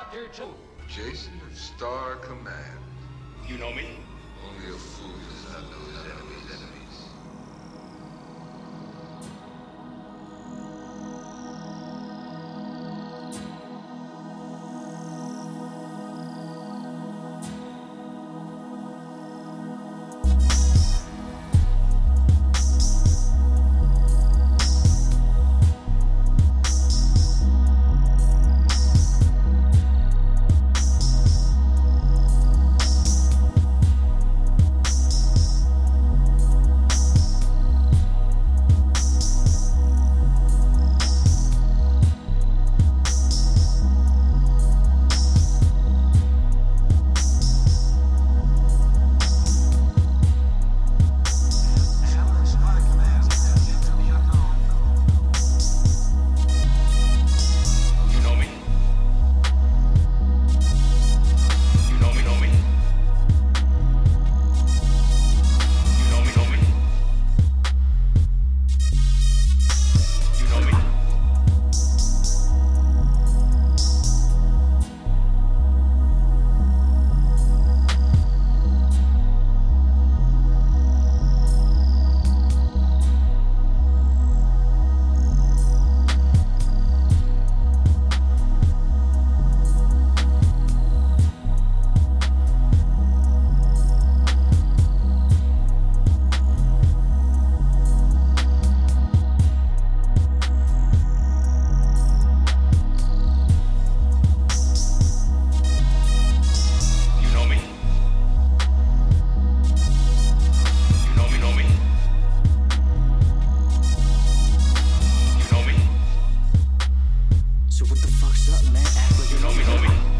out here too. Jason of Star Command. You know me? Only a fool does not know that. Fuck's up, man. You know me, know me.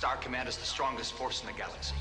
Star Command is the strongest force in the galaxy.